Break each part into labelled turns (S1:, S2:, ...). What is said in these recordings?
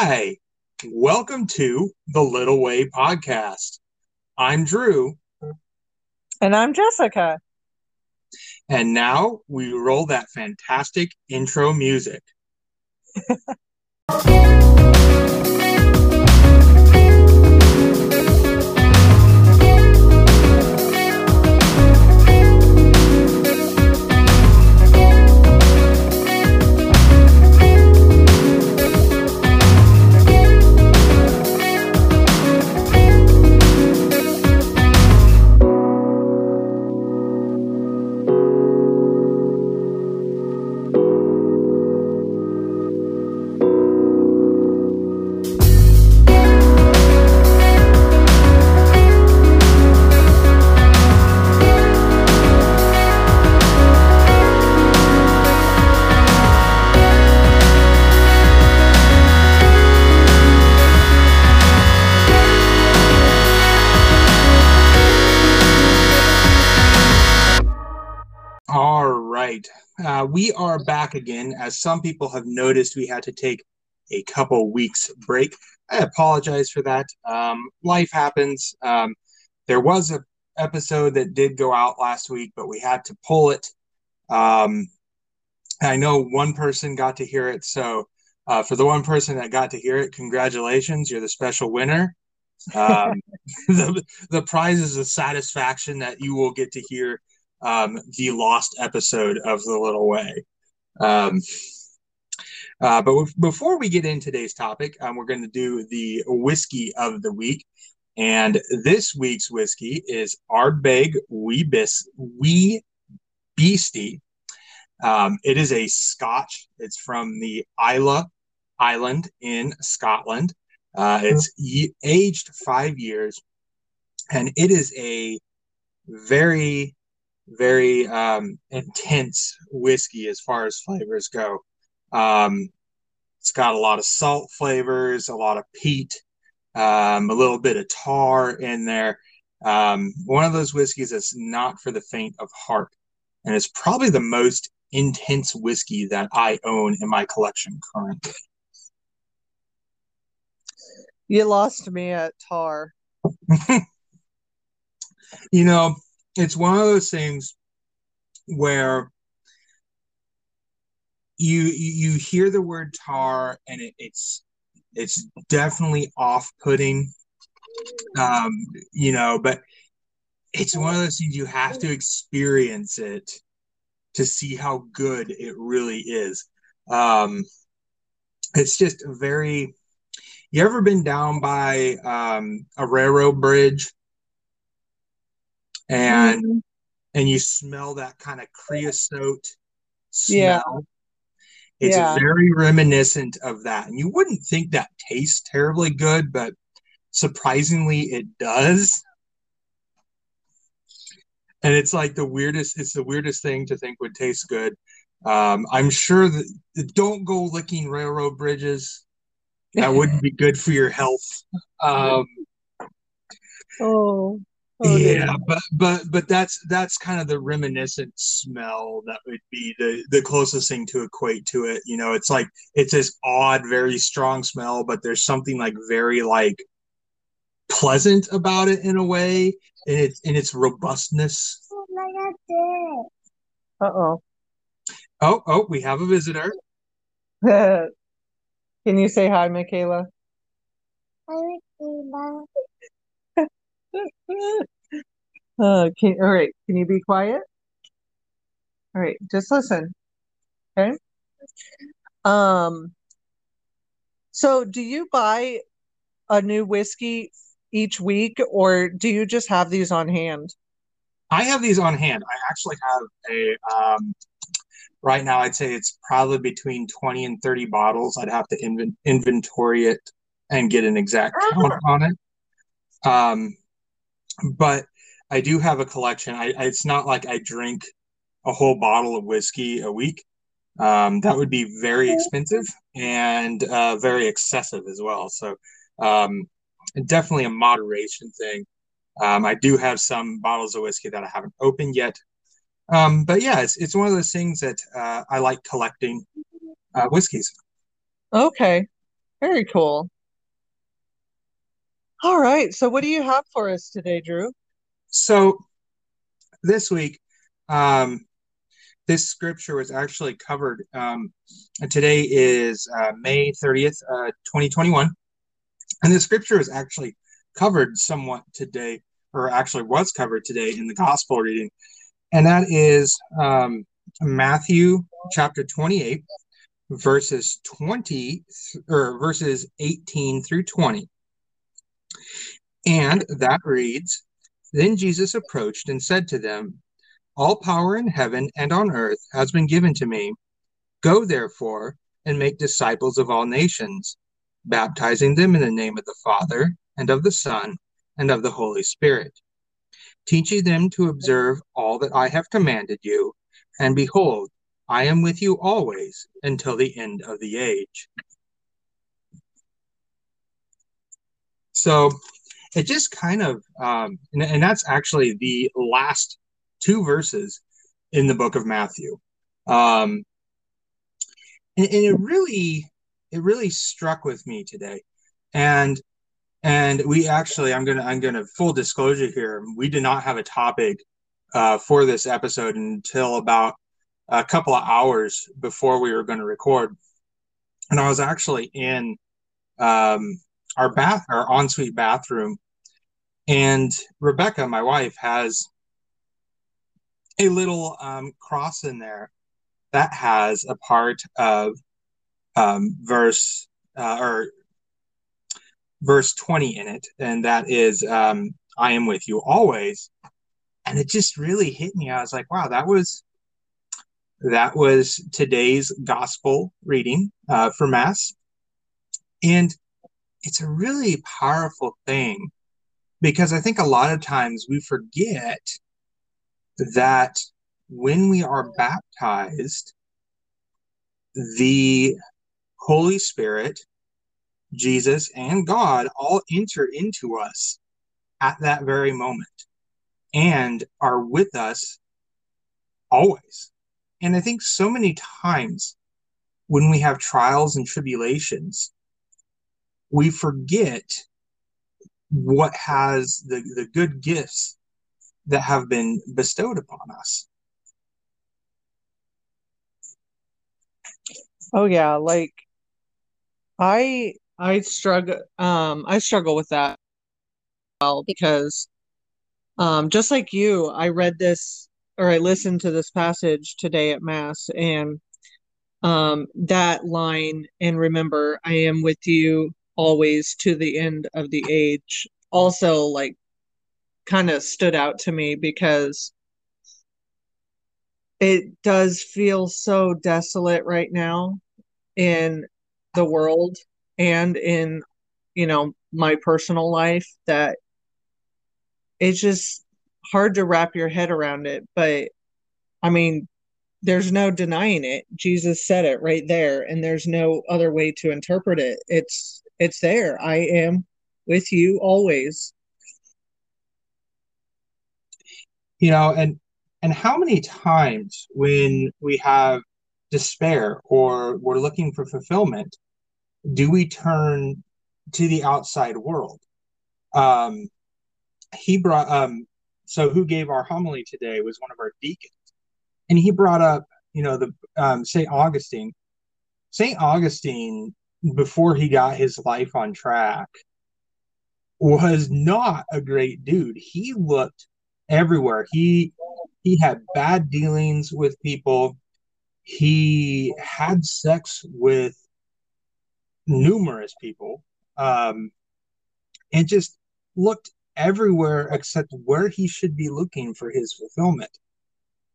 S1: Hi, welcome to the Little Way podcast. I'm Drew,
S2: And I'm Jessica.
S1: and now we roll that fantastic intro music. All right. Uh, we are back again. As some people have noticed, we had to take a couple weeks break. I apologize for that. Um, life happens. Um, there was a episode that did go out last week, but we had to pull it. Um, I know one person got to hear it, so uh, for the one person that got to hear it, congratulations! You're the special winner. Um, the the prize is the satisfaction that you will get to hear um, the lost episode of The Little Way. Um, uh, but w- before we get in today's topic, um, we're going to do the whiskey of the week. And this week's whiskey is Ardbeg Wee, Bis- Wee Beastie. Um, it is a Scotch. It's from the Islay Island in Scotland. Uh, it's aged five years, and it is a very very um, intense whiskey as far as flavors go. Um, it's got a lot of salt flavors, a lot of peat, um, a little bit of tar in there. Um, one of those whiskeys that's not for the faint of heart, and it's probably the most intense whiskey that I own in my collection currently.
S2: You lost me at Tar.
S1: you know, it's one of those things where you you hear the word tar and it, it's it's definitely off-putting um you know but it's one of those things you have to experience it to see how good it really is. Um it's just very you ever been down by um a railroad bridge and
S2: Mhm.
S1: and you smell that kind of creosote
S2: Yeah.
S1: smell. It's
S2: Yeah.
S1: very reminiscent of that. And you wouldn't think that tastes terribly good, but surprisingly it does. And it's like the weirdest, it's the weirdest thing to think would taste good. Um, I'm sure that don't go licking railroad bridges. That wouldn't be good for your health. Um,
S2: Oh. Oh dear.
S1: yeah, but but but that's that's kind of the reminiscent smell that would be the the closest thing to equate to it. You know, it's like it's this odd, very strong smell, but there's something like very like pleasant about it in a way, and its in its robustness.
S2: Uh-oh.
S1: Oh, oh, we have a visitor.
S2: Can you say hi, Michaela? hi, Michaela? Uh, can, all right. Can you be quiet? All right. Just listen. Okay. Um, so do you buy a new whiskey each week or do you just have these on hand?
S1: I have these on hand. I actually have a um, right now. I'd say it's probably between twenty and thirty bottles. I'd have to inven- inventory it and get an exact count on it. Um, but I do have a collection. I, I it's not like I drink a whole bottle of whiskey a week. Um, that would be very expensive and uh, very excessive as well. So um, definitely a moderation thing. Um, I do have some bottles of whiskey that I haven't opened yet. Um, but yeah, it's, it's one of those things that uh, I like collecting uh, whiskeys.
S2: Okay. Very cool. All right. So, what do you have for us today, Drew?
S1: So, this week, um, this scripture was actually covered. Um, today is uh, May 30th, uh, 2021. And the scripture is actually covered somewhat today, or actually was covered today in the gospel reading. And that is um, Matthew chapter 28, verses 20 or verses 18 through 20. And that reads Then Jesus approached and said to them, All power in heaven and on earth has been given to me. Go therefore and make disciples of all nations, baptizing them in the name of the Father and of the Son and of the Holy Spirit, teaching them to observe all that I have commanded you. And behold, I am with you always until the end of the age. So it just kind of, um, and, and that's actually the last two verses in the book of Matthew. Um, and, and it really, it really struck with me today. And and we actually i'm gonna i'm gonna full disclosure here we did not have a topic uh, for this episode until about a couple of hours before we were going to record and i was actually in um, our bath our ensuite bathroom. And rebecca my wife has a little um, cross in there that has a part of um, verse uh, or verse 20 in it. And that is um, i am with you always. And it just really hit me. I was like wow that was that was today's gospel reading uh, for Mass. And it's a really powerful thing because I think a lot of times we forget that when we are baptized, the Holy Spirit, Jesus, and God all enter into us at that very moment and are with us always. And I think so many times when we have trials and tribulations, we forget what has the, the good gifts that have been bestowed upon us.
S2: Oh yeah, like I I struggle um I struggle with that well because um just like you, I read this or I listened to this passage today at Mass, and um, that line, and remember, I am with you always to the end of the age, also like kind of stood out to me because it does feel so desolate right now in the world and in you know my personal life that it's just hard to wrap your head around it, but I mean, there's no denying it. Jesus said it right there, and there's no other way to interpret it. It's it's there. I am with you always.
S1: You know, and and how many times when we have despair or we're looking for fulfillment, do we turn to the outside world? Um, he brought um, so who gave our homily today was one of our deacons and he brought up you know the um, saint augustine saint augustine before he got his life on track was not a great dude he looked everywhere he he had bad dealings with people he had sex with numerous people um and just looked everywhere except where he should be looking for his fulfillment.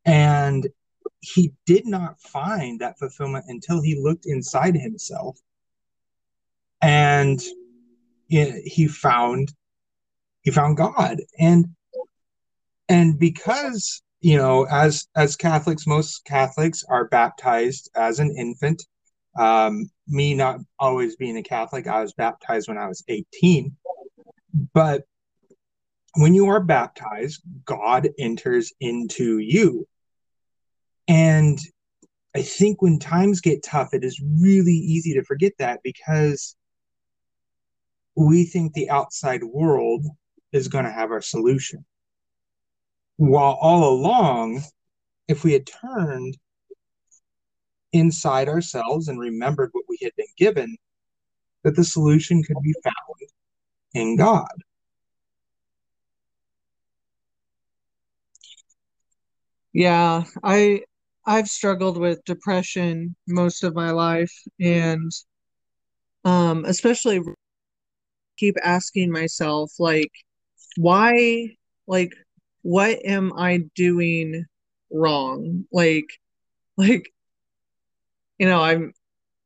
S1: And he did not find that fulfillment until he looked inside himself. And he found he found God. And and because you know as as catholics most catholics are baptized as an infant um me not always being a catholic i was baptized when i was 18 but when you are baptized, God enters into you. And I think when times get tough, it is really easy to forget that because we think the outside world is going to have our solution. While all along, if we had turned inside ourselves and remembered what we had been given, that the solution could be found in God.
S2: Yeah, I I've struggled with depression most of my life and um especially keep asking myself like why like what am I doing wrong? Like like you know, I'm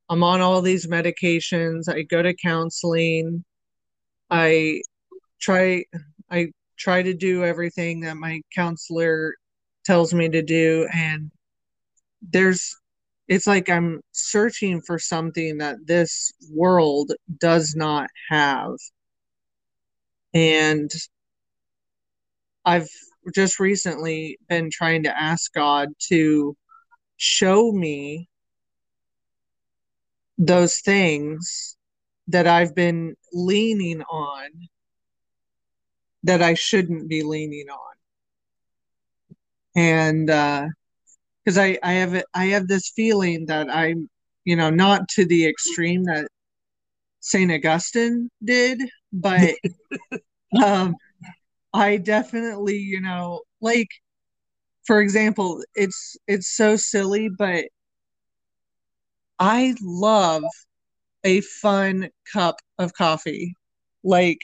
S2: I'm on all these medications. I go to counseling. I try I try to do everything that my counselor tells me to do and there's it's like I'm searching for something that this world does not have. And I've just recently been trying to ask God to show me those things that I've been leaning on that I shouldn't be leaning on. And uh because I I have I have this feeling that I'm, you know, not to the extreme that St. Augustine did, but um I definitely, you know, like for example, it's it's so silly, but I love a fun cup of coffee. Like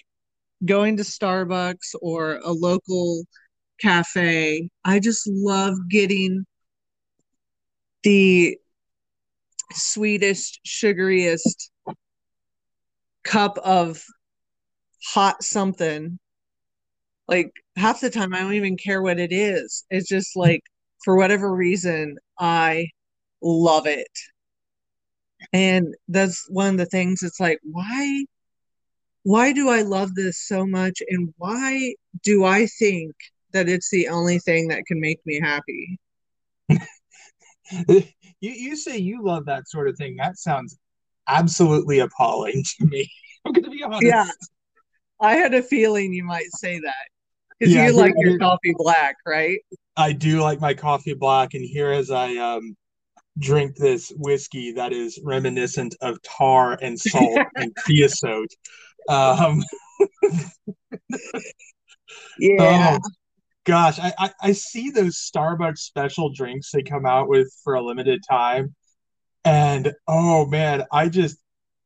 S2: going to Starbucks or a local cafe. I just love getting the sweetest, sugariest cup of hot something. Like half the time, I don't even care what it is. It's just like, for whatever reason, I love it. And that's one of the things it's like, why why do I love this so much and why do I think that it's the only thing that can make me happy?
S1: you you say you love that sort of thing. That sounds absolutely appalling to me. I'm gonna be honest.
S2: Yeah. I had a feeling you might say that. Because yeah, you like your coffee black, right?
S1: I do like my coffee black, and here as I um drink this whiskey that is reminiscent of tar and salt and creosote. Um,
S2: yeah.
S1: Oh, gosh, I, I, I see those Starbucks special drinks they come out with for a limited time, and oh man, I just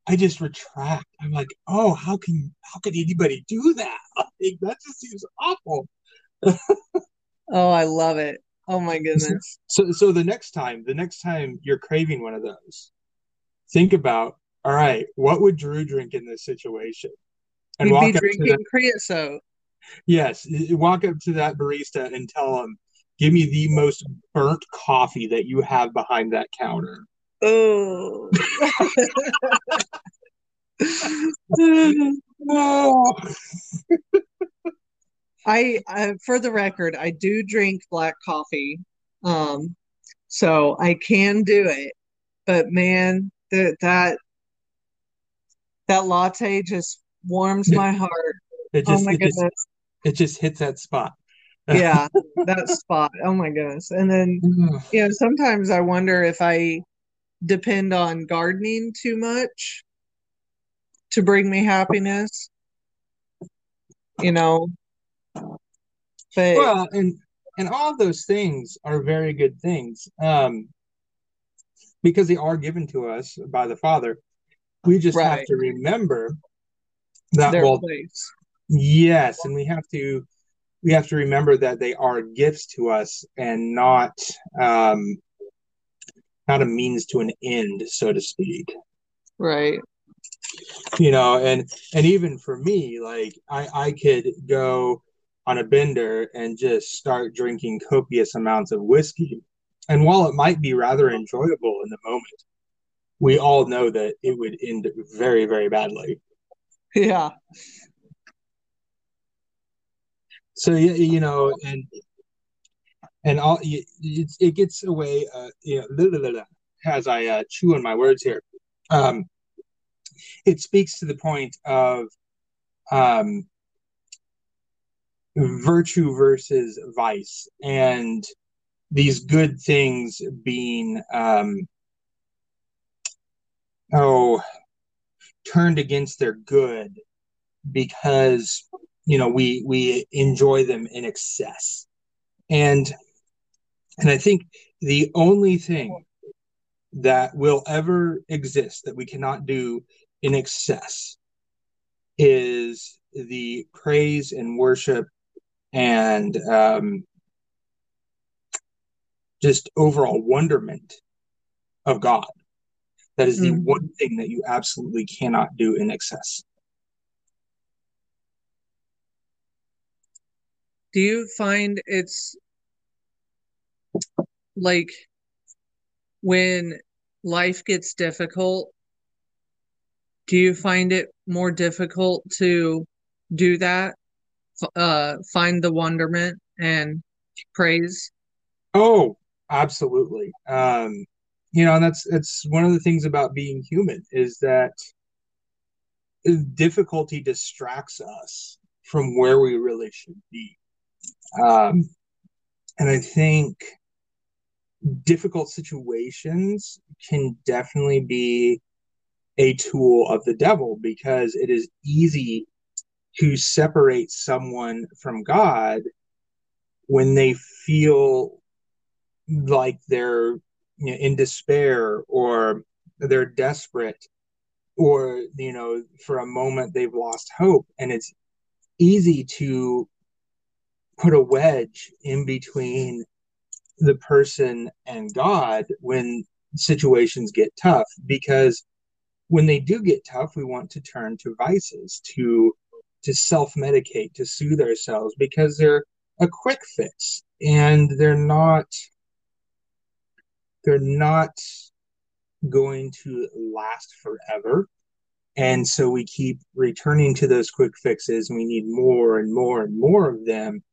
S1: I just retract. I'm like, oh, how can how can anybody do that? Like, that just seems awful.
S2: oh, I love it. Oh my goodness.
S1: So so the next time, the next time you're craving one of those, think about, all right, what would Drew drink in this situation?
S2: And He'd be drinking creosote.
S1: Yes, walk up to that barista and tell him, give me the most burnt coffee that you have behind that counter.
S2: Oh.
S1: oh.
S2: I, I, for the record, I do drink black coffee, um, so I can do it. But man, that that that latte just warms my heart.
S1: It just, oh my it goodness. Just, it just hits that spot.
S2: yeah, that spot. Oh my goodness. And then you know, sometimes I wonder if I depend on gardening too much to bring me happiness. You know,
S1: but well, and and all those things are very good things, um, because they are given to us by the Father. We just right. have to remember that Their well, place. Yes, and we have to we have to remember that they are gifts to us and not um, not a means to an end, so to speak.
S2: Right.
S1: You know, and and even for me, like I I could go on a bender and just start drinking copious amounts of whiskey. And while it might be rather enjoyable in the moment, we all know that it would end very, very badly.
S2: Yeah.
S1: So you know, and and all it, it gets away. Uh, you know, as I uh, chew on my words here, um, it speaks to the point of um, virtue versus vice and these good things being um, oh turned against their good because you know we we enjoy them in excess and and i think the only thing that will ever exist that we cannot do in excess is the praise and worship and um, just overall wonderment of God. That is the mm-hmm. one thing that you absolutely cannot do in excess.
S2: Do you find it's like when life gets difficult, do you find it more difficult to do that? Uh, find the wonderment and praise?
S1: Oh, absolutely. Um, you know, and that's it's one of the things about being human is that difficulty distracts us from where we really should be. Um, and I think difficult situations can definitely be a tool of the devil because it is easy to separate someone from God when they feel like they're you know, in despair or they're desperate or you know for a moment they've lost hope. And it's easy to put a wedge in between the person and God when situations get tough because when they do get tough we want to turn to vices to to self-medicate to soothe ourselves because they're a quick fix and they're not they're not going to last forever. And so we keep returning to those quick fixes and we need more and more and more of them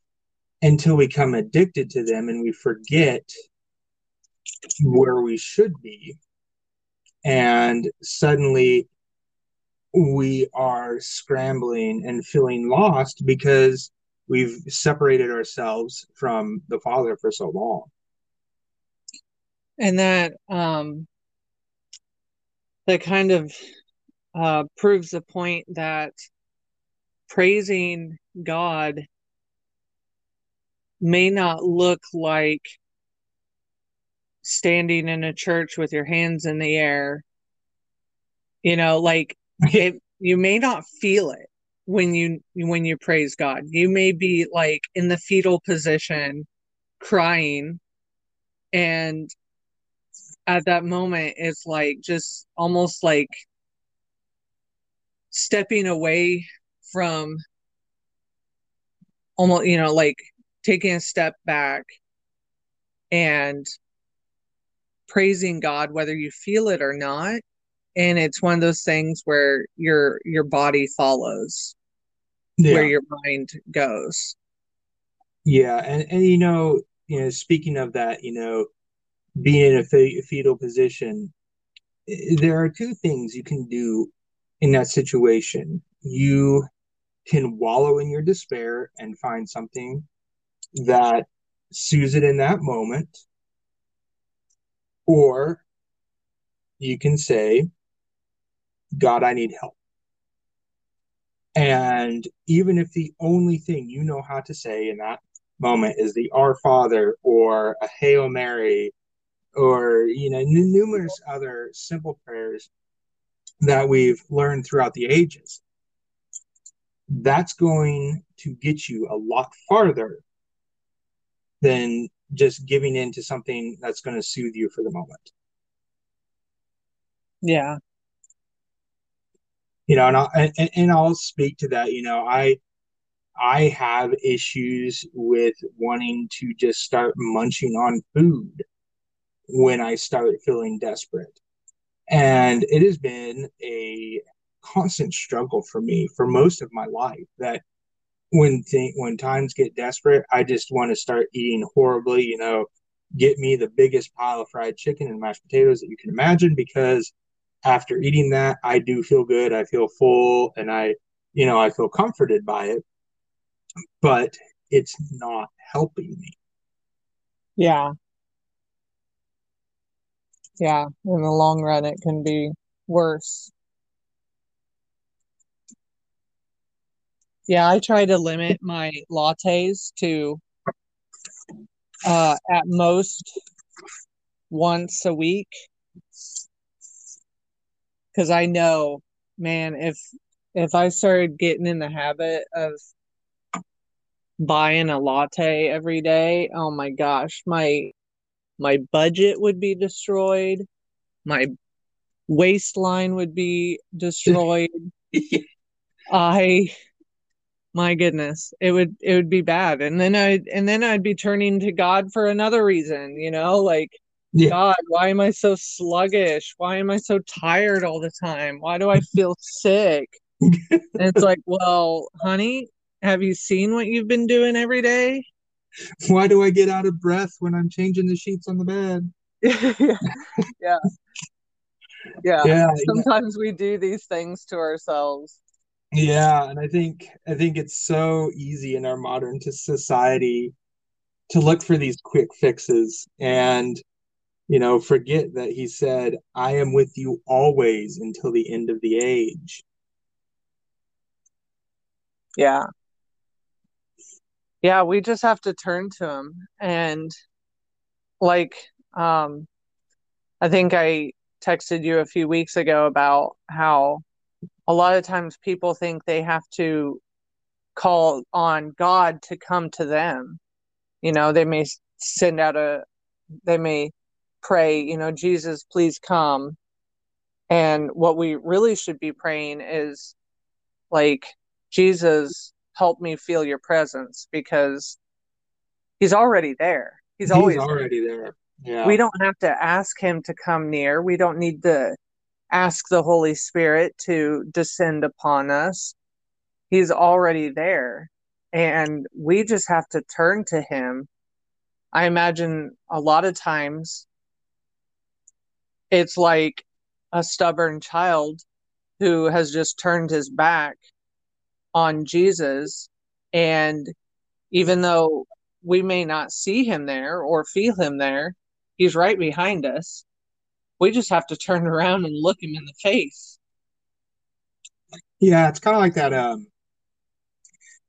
S1: until we become addicted to them and we forget where we should be. And suddenly we are scrambling and feeling lost because we've separated ourselves from the Father for so long.
S2: And that um that kind of uh proves the point that praising God may not look like standing in a church with your hands in the air. You know, like it, you may not feel it when you when you praise God. You may be like in the fetal position crying and at that moment it's like just almost like stepping away from almost you know like taking a step back and praising God whether you feel it or not. And it's one of those things where your your body follows yeah. where your mind goes.
S1: Yeah and and you know you know speaking of that you know being in a fetal position there are two things you can do in that situation. You can wallow in your despair and find something that it in that moment. Or you can say, God, I need help. And even if the only thing you know how to say in that moment is the Our Father or a Hail Mary or, you know, n- numerous other simple prayers that we've learned throughout the ages, that's going to get you a lot farther than just giving in to something that's going to soothe you for the moment.
S2: Yeah.
S1: You know, and I'll, and, and I'll speak to that. You know, I I have issues with wanting to just start munching on food when I start feeling desperate. And it has been a constant struggle for me for most of my life that when th- when times get desperate, I just want to start eating horribly. You know, get me the biggest pile of fried chicken and mashed potatoes that you can imagine because after eating that, I do feel good. I feel full, and I you know, I feel comforted by it, but it's not helping me.
S2: Yeah. Yeah. In the long run, it can be worse. Yeah, I try to limit my lattes to uh, at most once a week because I know, man, if if I started getting in the habit of buying a latte every day, oh my gosh, my my budget would be destroyed. My waistline would be destroyed. I my goodness, it would it would be bad. And then I and then I'd be turning to God for another reason, you know, like yeah. God, why am I so sluggish? Why am I so tired all the time? Why do I feel sick? and it's like, well, honey, have you seen what you've been doing every day?
S1: Why do I get out of breath when I'm changing the sheets on the bed?
S2: yeah. yeah. Yeah. Yeah. Sometimes we do these things to ourselves.
S1: Yeah, and I think I think it's so easy in our modern society to look for these quick fixes and you know, forget that he said, I am with you always until the end of the age.
S2: Yeah. Yeah, we just have to turn to him. And like, um, I think I texted you a few weeks ago about how a lot of times people think they have to call on God to come to them. You know, they may send out a, they may pray, you know, Jesus, please come. And what we really should be praying is like, Jesus, help me feel your presence because he's already there. He's, he's always
S1: already there. Yeah.
S2: We don't have to ask him to come near. We don't need to ask the Holy Spirit to descend upon us. He's already there. And we just have to turn to him. I imagine a lot of times it's like a stubborn child who has just turned his back on Jesus. And even though we may not see him there or feel him there, he's right behind us. We just have to turn around and look him in the face.
S1: Yeah, it's kind of like that um,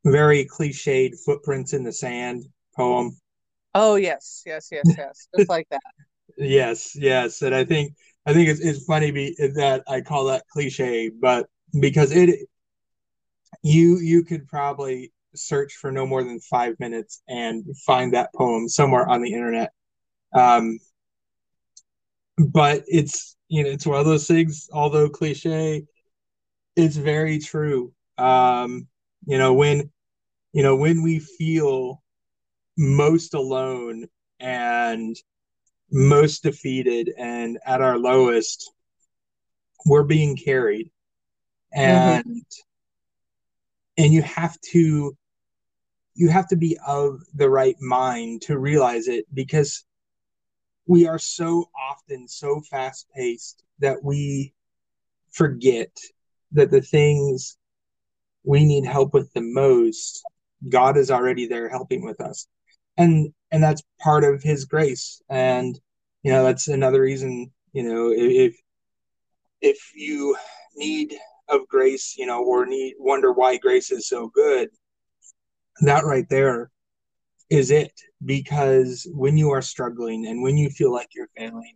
S1: very cliched footprints in the sand poem.
S2: Oh yes, yes, yes, yes, just like that.
S1: Yes, yes, and I think I think it's, it's funny be, that I call that cliche, but because it you you could probably search for no more than five minutes and find that poem somewhere on the internet. Um, but it's you know it's one of those things. Although cliche, it's very true. Um, you know when you know when we feel most alone and most defeated and at our lowest, we're being carried. And mm-hmm. and you have to you have to be of the right mind to realize it because we are so often so fast paced that we forget that the things we need help with the most god is already there helping with us. And and that's part of his grace. And you know that's another reason you know if if you need of grace you know or need wonder why grace is so good that right there is it because when you are struggling and when you feel like you're failing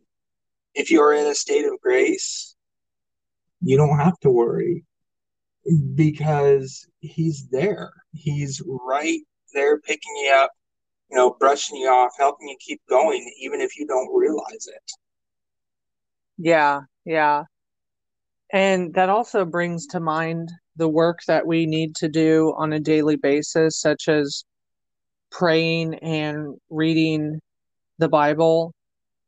S1: if you are in a state of grace you don't have to worry because he's there he's right there picking you up you know, brushing you off, helping you keep going, even if you don't realize it.
S2: Yeah, yeah. And that also brings to mind the work that we need to do on a daily basis, such as praying and reading the Bible,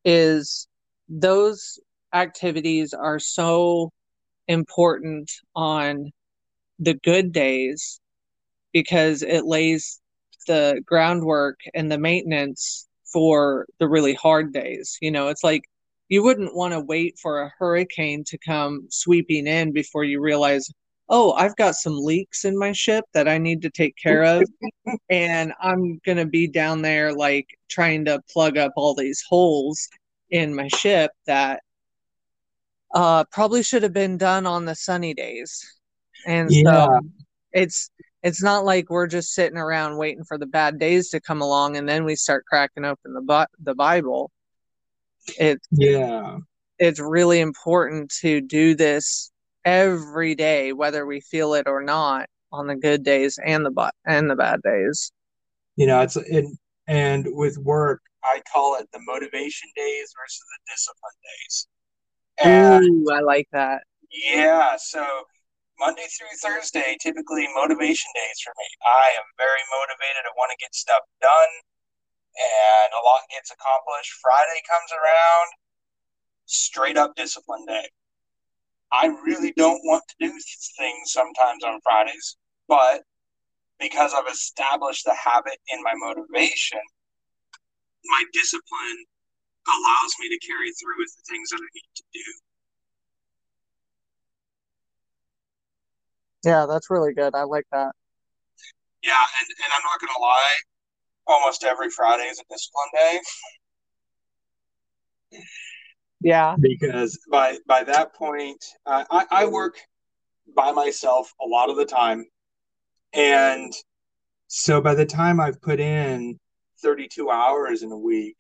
S2: is those activities are so important on the good days because it lays the groundwork and the maintenance for the really hard days. You know, it's like you wouldn't want to wait for a hurricane to come sweeping in before you realize, oh, I've got some leaks in my ship that I need to take care of. and I'm going to be down there like trying to plug up all these holes in my ship that uh, probably should have been done on the sunny days. And yeah. so it's it's not like we're just sitting around waiting for the bad days to come along and then we start cracking open the the Bible. It's
S1: yeah.
S2: It's really important to do this every day, whether we feel it or not, on the good days and the and the bad days.
S1: You know, it's and and with work, I call it the motivation days versus the discipline days.
S2: And Ooh, I like that.
S1: Yeah, so Monday through Thursday, typically motivation days for me. I am very motivated. I want to get stuff done, and a lot gets accomplished. Friday comes around, straight up discipline day. I really don't want to do things sometimes on Fridays, but because I've established the habit in my motivation, my discipline allows me to carry through with the things that I need to do.
S2: Yeah, that's really good. I like that.
S1: Yeah, and, and I'm not gonna lie, almost every Friday is a discipline day.
S2: Yeah.
S1: Because by by that point, uh, I, I work by myself a lot of the time, and so by the time I've put in 32 hours in a week,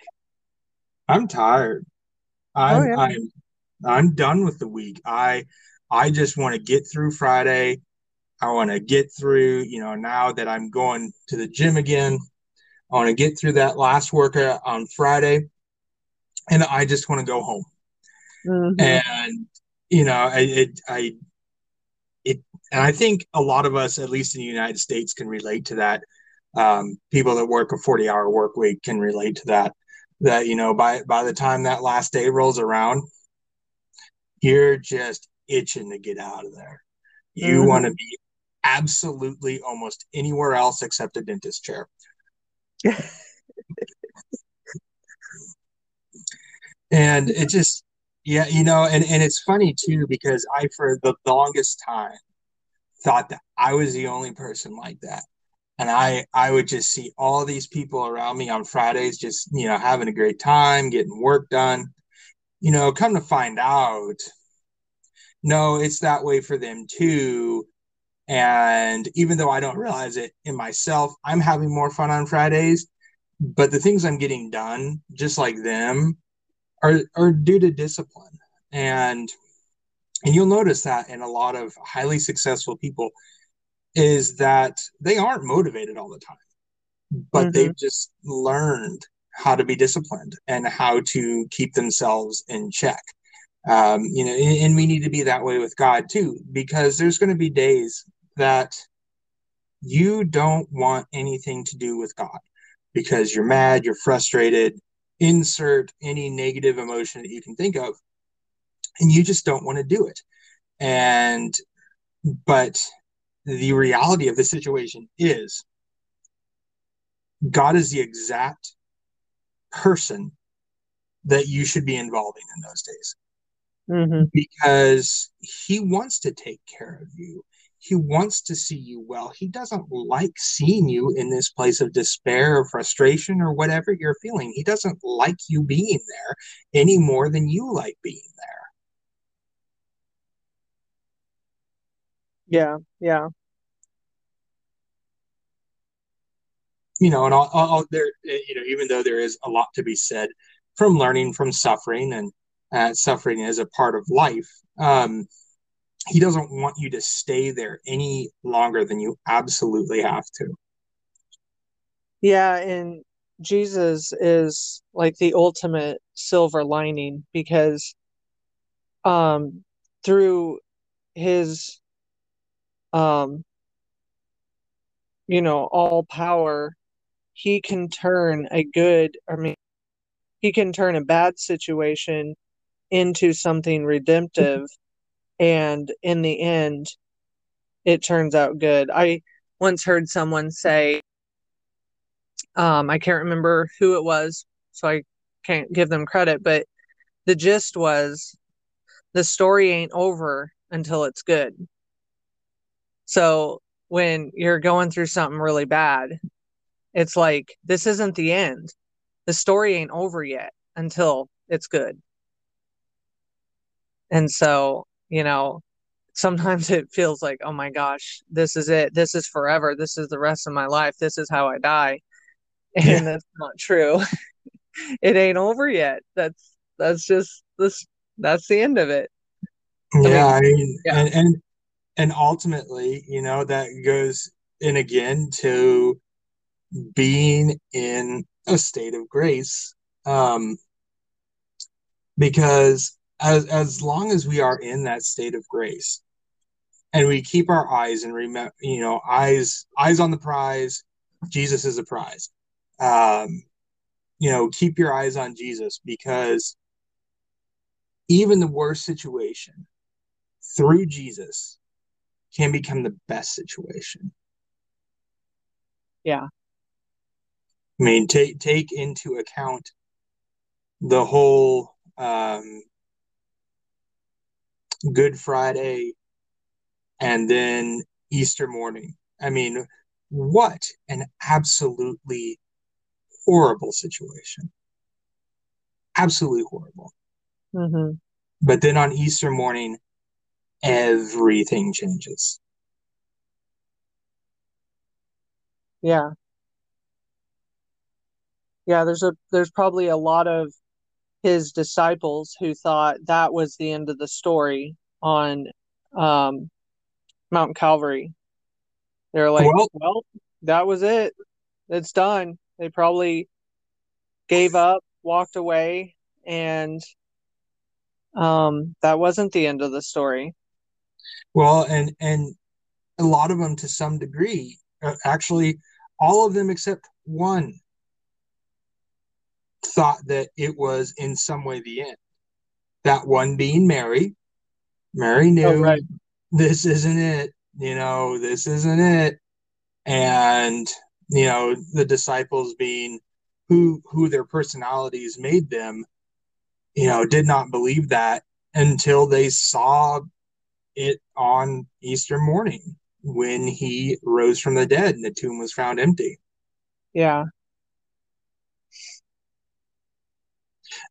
S1: I'm tired. I'm oh, yeah. I'm I'm done with the week. I I just want to get through Friday. I want to get through, you know, now that I'm going to the gym again. I want to get through that last workout on Friday and I just want to go home. Mm-hmm. And you know, I it I it and I think a lot of us, at least in the United States, can relate to that. Um, people that work a 40 hour work week can relate to that that you know by by the time that last day rolls around you're just itching to get out of there you mm-hmm. want to be absolutely almost anywhere else except a dentist chair and it just yeah you know and and it's funny too because i for the longest time thought that i was the only person like that and I I would just see all these people around me on Fridays just you know having a great time, getting work done. You know, come to find out, no, it's that way for them too. And even though I don't realize it in myself, I'm having more fun on Fridays. But the things I'm getting done, just like them, are are due to discipline. And and you'll notice that in a lot of highly successful people is that they aren't motivated all the time, but mm-hmm. they've just learned how to be disciplined and how to keep themselves in check. Um, you know, and, and we need to be that way with God too, because there's going to be days that you don't want anything to do with God because you're mad, you're frustrated, insert any negative emotion that you can think of, and you just don't want to do it. And, but the reality of the situation is God is the exact person that you should be involving in those days mm-hmm. because he wants to take care of you. He wants to see you well. He doesn't like seeing you in this place of despair or frustration or whatever you're feeling. He doesn't like you being there any more than you like being there.
S2: Yeah, yeah.
S1: You know, and I'll, I'll, there, you know, even though there is a lot to be said from learning from suffering, and uh, suffering is a part of life. Um, he doesn't want you to stay there any longer than you absolutely have to.
S2: Yeah, and Jesus is like the ultimate silver lining because um through his um you know all power he can turn a good i mean he can turn a bad situation into something redemptive and in the end it turns out good i once heard someone say um i can't remember who it was so i can't give them credit but the gist was the story ain't over until it's good So when you're going through something really bad, it's like this isn't the end. The story ain't over yet until it's good. And so, you know, sometimes it feels like, oh my gosh, this is it. This is forever. This is the rest of my life. This is how I die. And yeah. that's not true. it ain't over yet. That's that's just this that's the end of it.
S1: Yeah, I mean, yeah. and, and and ultimately, you know, that goes in again to being in a state of grace. Um because as as long as we are in that state of grace and we keep our eyes and remember you know eyes eyes on the prize jesus is a prize. Um you know keep your eyes on jesus because even the worst situation through jesus can become the best situation.
S2: Yeah.
S1: I mean take take into account the whole um Good Friday, and then Easter morning. I mean, what an absolutely horrible situation. Absolutely horrible.
S2: Mm-hmm.
S1: But then on Easter morning, everything changes.
S2: Yeah. Yeah, there's a there's probably a lot of his disciples who thought that was the end of the story on um, Mount Calvary. They're like, well, well, that was it. It's done. They probably gave up, walked away, and um, that wasn't the end of the story.
S1: Well, and and a lot of them, to some degree, uh, actually, all of them except one thought that it was in some way the end. That one being Mary. Mary knew oh, right. this isn't it. You know, this isn't it. And, you know, the disciples being who who their personalities made them, you know, did not believe that until they saw it on Easter morning when he rose from the dead and the tomb was found empty.
S2: Yeah.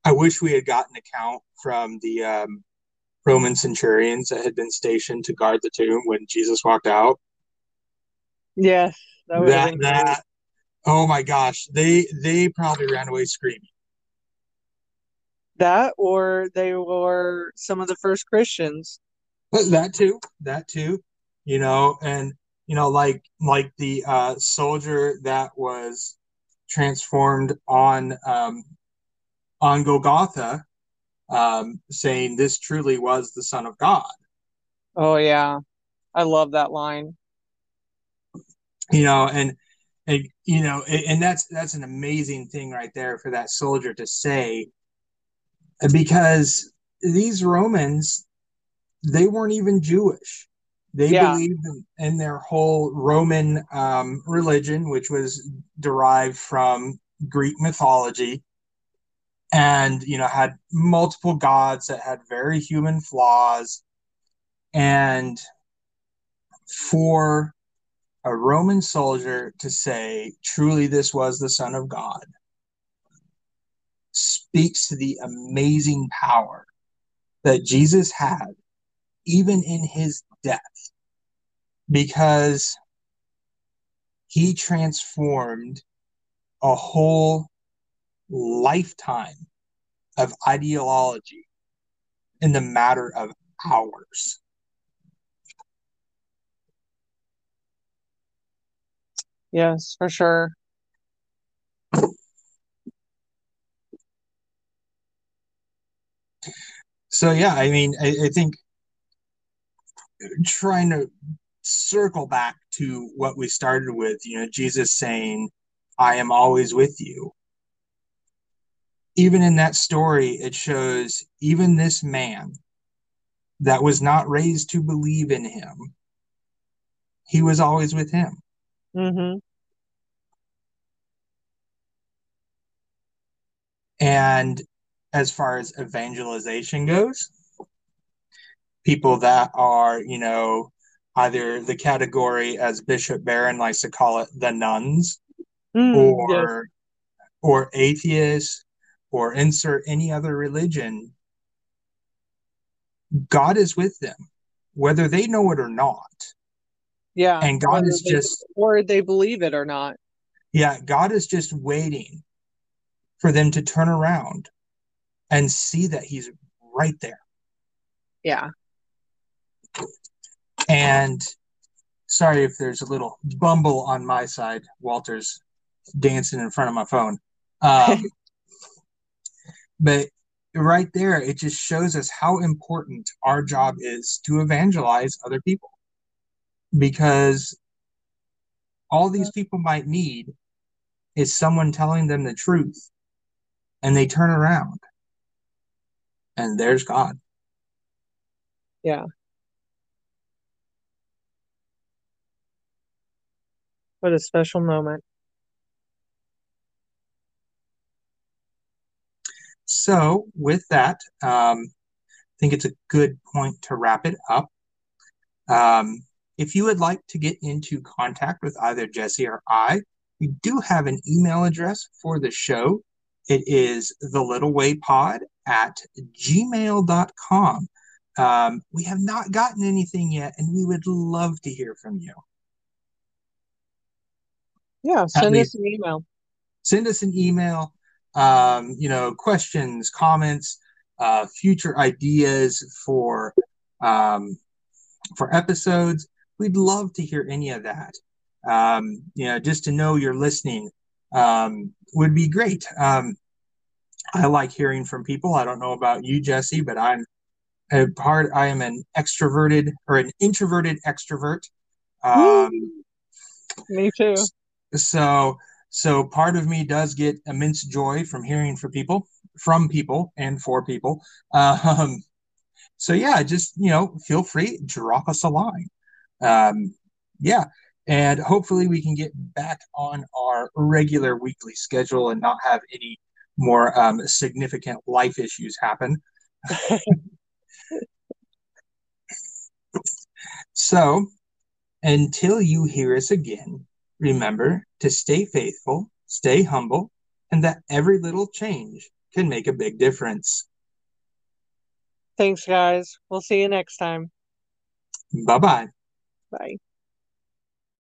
S1: I wish we had gotten a count from the um, Roman centurions that had been stationed to guard the tomb when Jesus walked out.
S2: Yes,
S1: that that, that oh my gosh, they they probably ran away screaming.
S2: That or they were some of the first Christians.
S1: That too, that too, you know, and you know, like like the uh, soldier that was transformed on um, on Golgotha, um, saying this truly was the Son of God.
S2: Oh yeah, I love that line.
S1: You know, and and you know, and that's that's an amazing thing right there for that soldier to say, because these Romans, they weren't even Jewish. They yeah. believed in, in, their whole Roman um, religion, which was derived from Greek mythology and you know had multiple gods that had very human flaws. And for a roman soldier to say truly this was the son of god speaks to the amazing power that jesus had even in his death. Because he transformed a whole lifetime of ideology in the matter of hours.
S2: Yes, for sure.
S1: So yeah, I mean, I, I think trying to circle back to what we started with, you know, Jesus saying, I am always with you even in that story, it shows even this man that was not raised to believe in him, he was always with him.
S2: Mm-hmm.
S1: And as far as evangelization goes, people that are, you know, either the category as Bishop Barron likes to call it, the nones
S2: Mm,
S1: or or atheists, or insert any other religion. God is with them, whether they know it or not.
S2: yeah.
S1: And God is
S2: they-
S1: just
S2: or they believe it or not.
S1: Yeah, God is just waiting for them to turn around and see that He's right there.
S2: Yeah.
S1: And sorry if there's a little bumble on my side. Walter's dancing in front of my phone. Um, but right there, it just shows us how important our job is to evangelize other people because all these people might need is someone telling them the truth and they turn around and there's God.
S2: Yeah. What a special moment.
S1: So, with that, um, I think it's a good point to wrap it up. Um, if you would like to get into contact with either Jesse or I, we do have an email address for the show. It is thelittlewaypod at gmail.com. Um, we have not gotten anything yet, and we would love to hear from you.
S2: Yeah, send
S1: least-
S2: us an email.
S1: send us an email um, you know questions comments uh, future ideas for um, for episodes. We'd love to hear any of that. Um, you know just to know you're listening um, would be great. Um, i like hearing from people. I don't know about you jesse but i'm a part i am an extroverted or an introverted extrovert. Um,
S2: Me too.
S1: so so part of me does get immense joy from hearing for people from people and for people. Um so yeah just you know feel free drop us a line. Um yeah and hopefully we can get back on our regular weekly schedule and not have any more um, significant life issues happen. So until you hear us again remember to stay faithful, stay humble, and that every little change can make a big difference.
S2: Thanks, guys. We'll see you next time.
S1: Bye bye.
S2: Bye.